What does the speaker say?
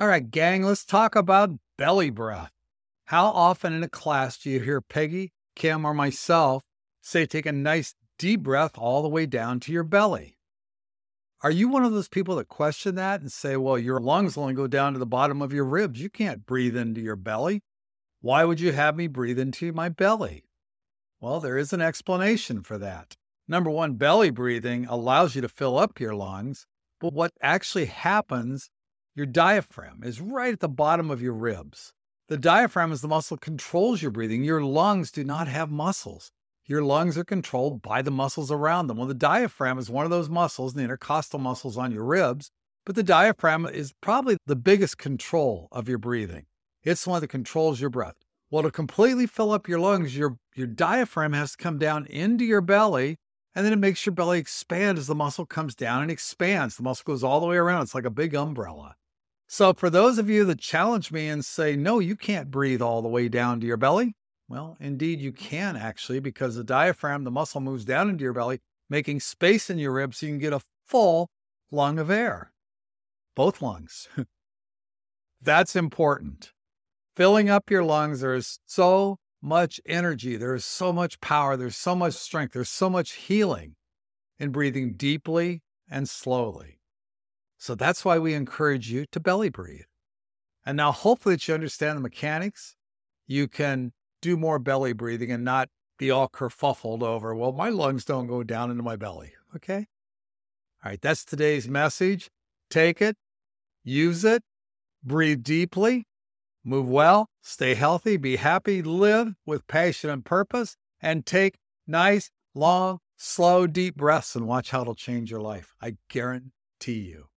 All right, gang, let's talk about belly breath. How often in a class do you hear Peggy, Kim, or myself say take a nice deep breath all the way down to your belly? Are you one of those people that question that and say, well, your lungs only go down to the bottom of your ribs? You can't breathe into your belly. Why would you have me breathe into my belly? Well, there is an explanation for that. Number one, belly breathing allows you to fill up your lungs, but what actually happens your diaphragm is right at the bottom of your ribs. The diaphragm is the muscle that controls your breathing. Your lungs do not have muscles. Your lungs are controlled by the muscles around them. Well, the diaphragm is one of those muscles, the intercostal muscles on your ribs, but the diaphragm is probably the biggest control of your breathing. It's the one that controls your breath. Well, to completely fill up your lungs, your, your diaphragm has to come down into your belly, and then it makes your belly expand as the muscle comes down and expands. The muscle goes all the way around. It's like a big umbrella. So, for those of you that challenge me and say, no, you can't breathe all the way down to your belly, well, indeed, you can actually, because the diaphragm, the muscle moves down into your belly, making space in your ribs so you can get a full lung of air. Both lungs. That's important. Filling up your lungs, there is so much energy, there is so much power, there's so much strength, there's so much healing in breathing deeply and slowly. So that's why we encourage you to belly breathe. And now, hopefully, that you understand the mechanics, you can do more belly breathing and not be all kerfuffled over, well, my lungs don't go down into my belly. Okay. All right. That's today's message. Take it, use it, breathe deeply, move well, stay healthy, be happy, live with passion and purpose, and take nice, long, slow, deep breaths and watch how it'll change your life. I guarantee you.